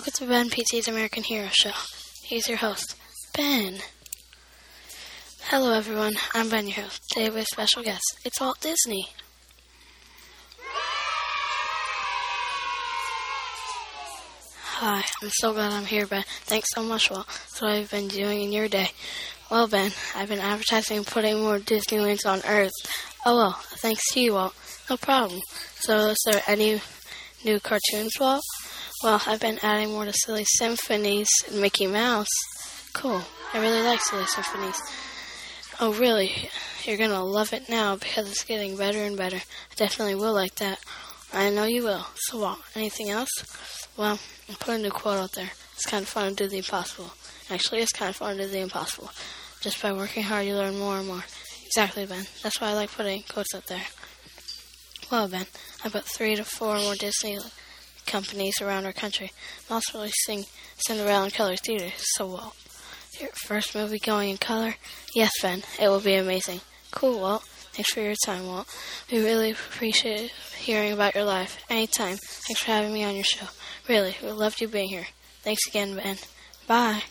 Welcome to Ben PT's American Hero Show. He's your host, Ben. Hello, everyone. I'm Ben, your host. Today we have special guest. It's Walt Disney. Hi, I'm so glad I'm here, Ben. Thanks so much, Walt. That's what I've been doing in your day. Well, Ben, I've been advertising and putting more Disneylands on Earth. Oh, well, thanks to you, Walt. No problem. So, is there any new cartoons, Walt? Well, I've been adding more to Silly Symphonies and Mickey Mouse. Cool. I really like Silly Symphonies. Oh, really? You're gonna love it now because it's getting better and better. I definitely will like that. I know you will. So, Walt, anything else? Well, I put a new quote out there. It's kind of fun to do the impossible. Actually, it's kind of fun to do the impossible. Just by working hard, you learn more and more. Exactly, Ben. That's why I like putting quotes out there. Well, Ben, I put three to four more Disney companies around our country. I'm releasing Cinderella in color theater. So, Walt, your first movie going in color? Yes, Ben. It will be amazing. Cool, Walt. Thanks for your time, Walt. We really appreciate hearing about your life. Anytime. Thanks for having me on your show. Really, we loved you being here. Thanks again, Ben. Bye.